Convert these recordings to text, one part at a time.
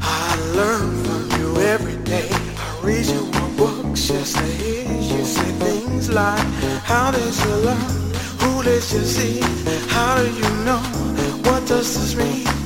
I learn from you every day. I read your books just to hear you say things like, How did you learn? Who did you see? How do you know? What does this mean?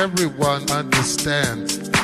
Not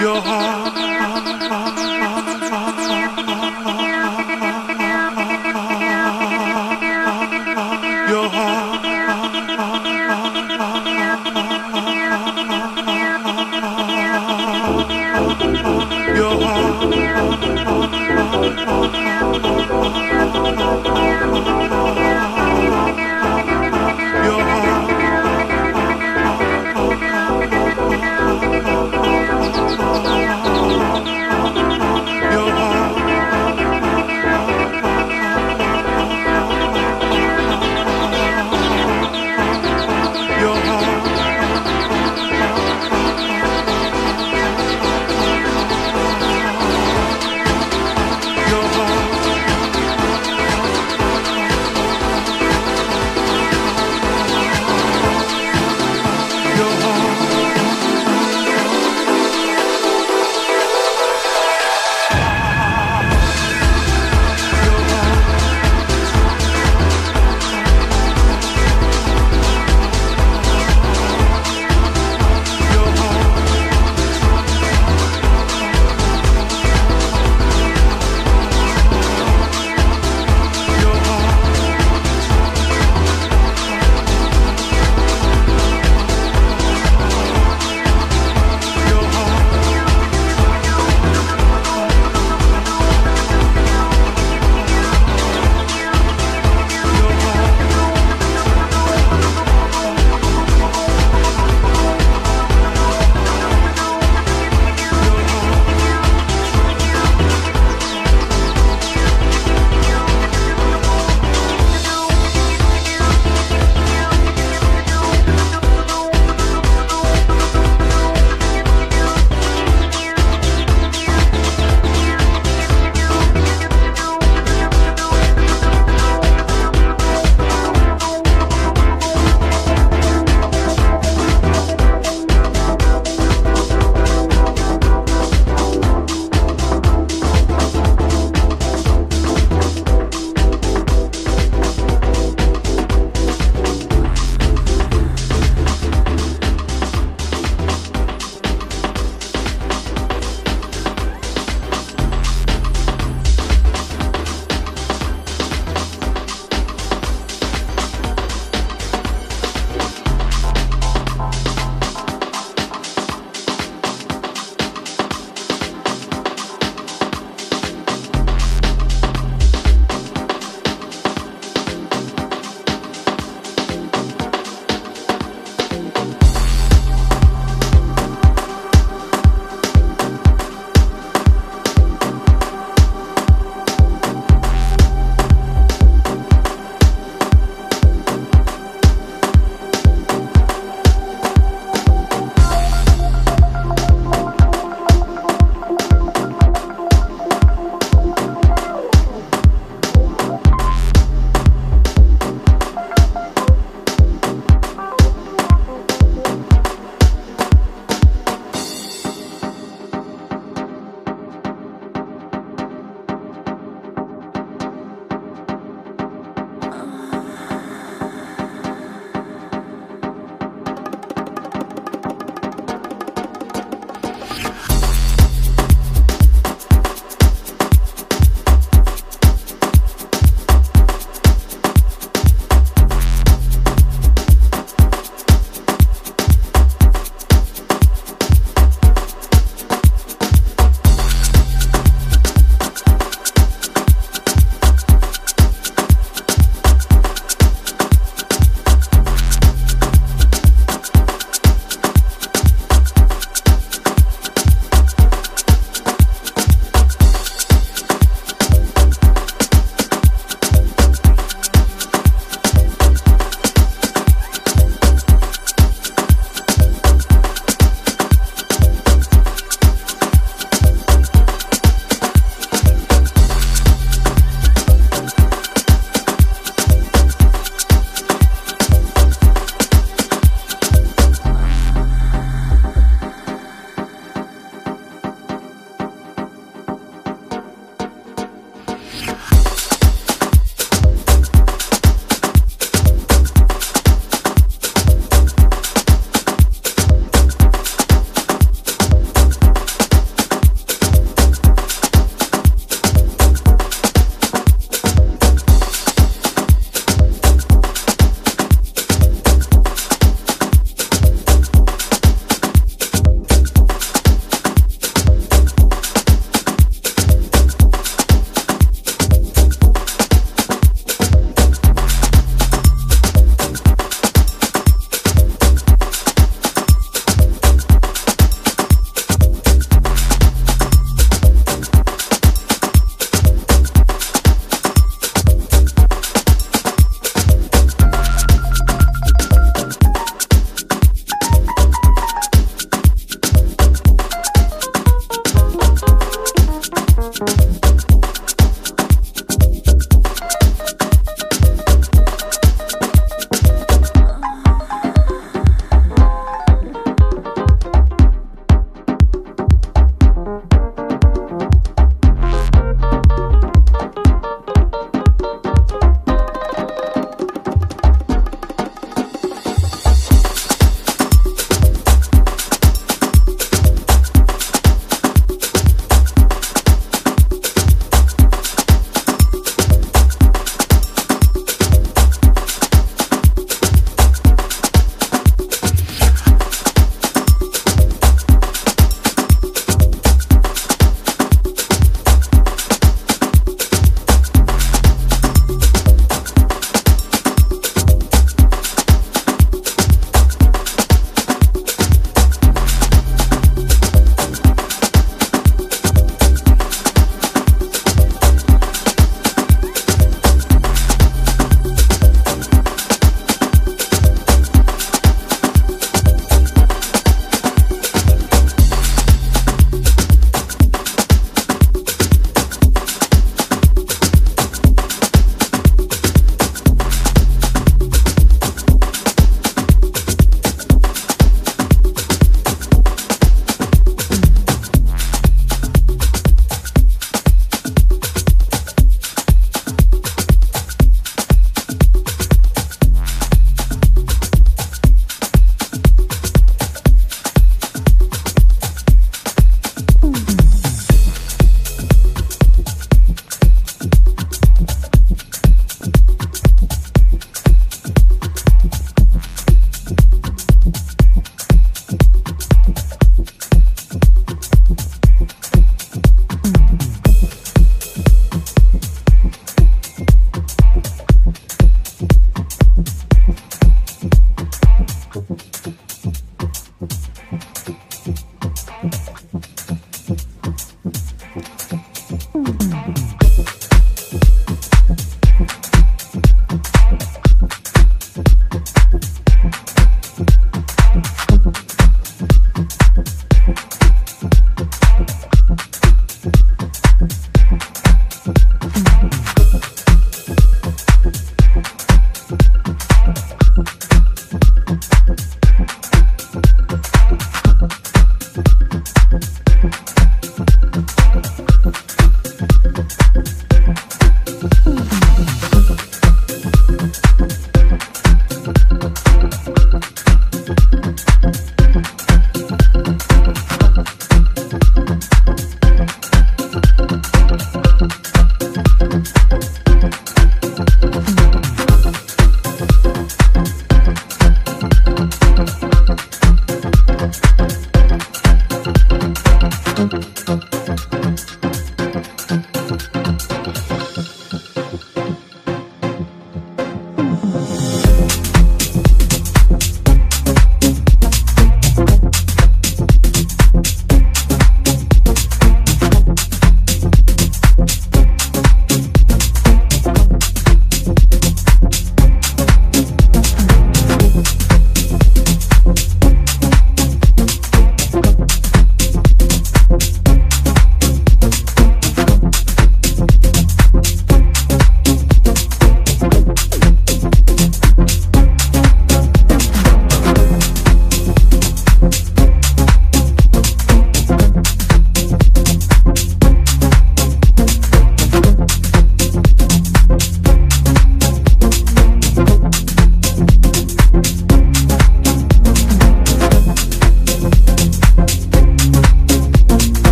Your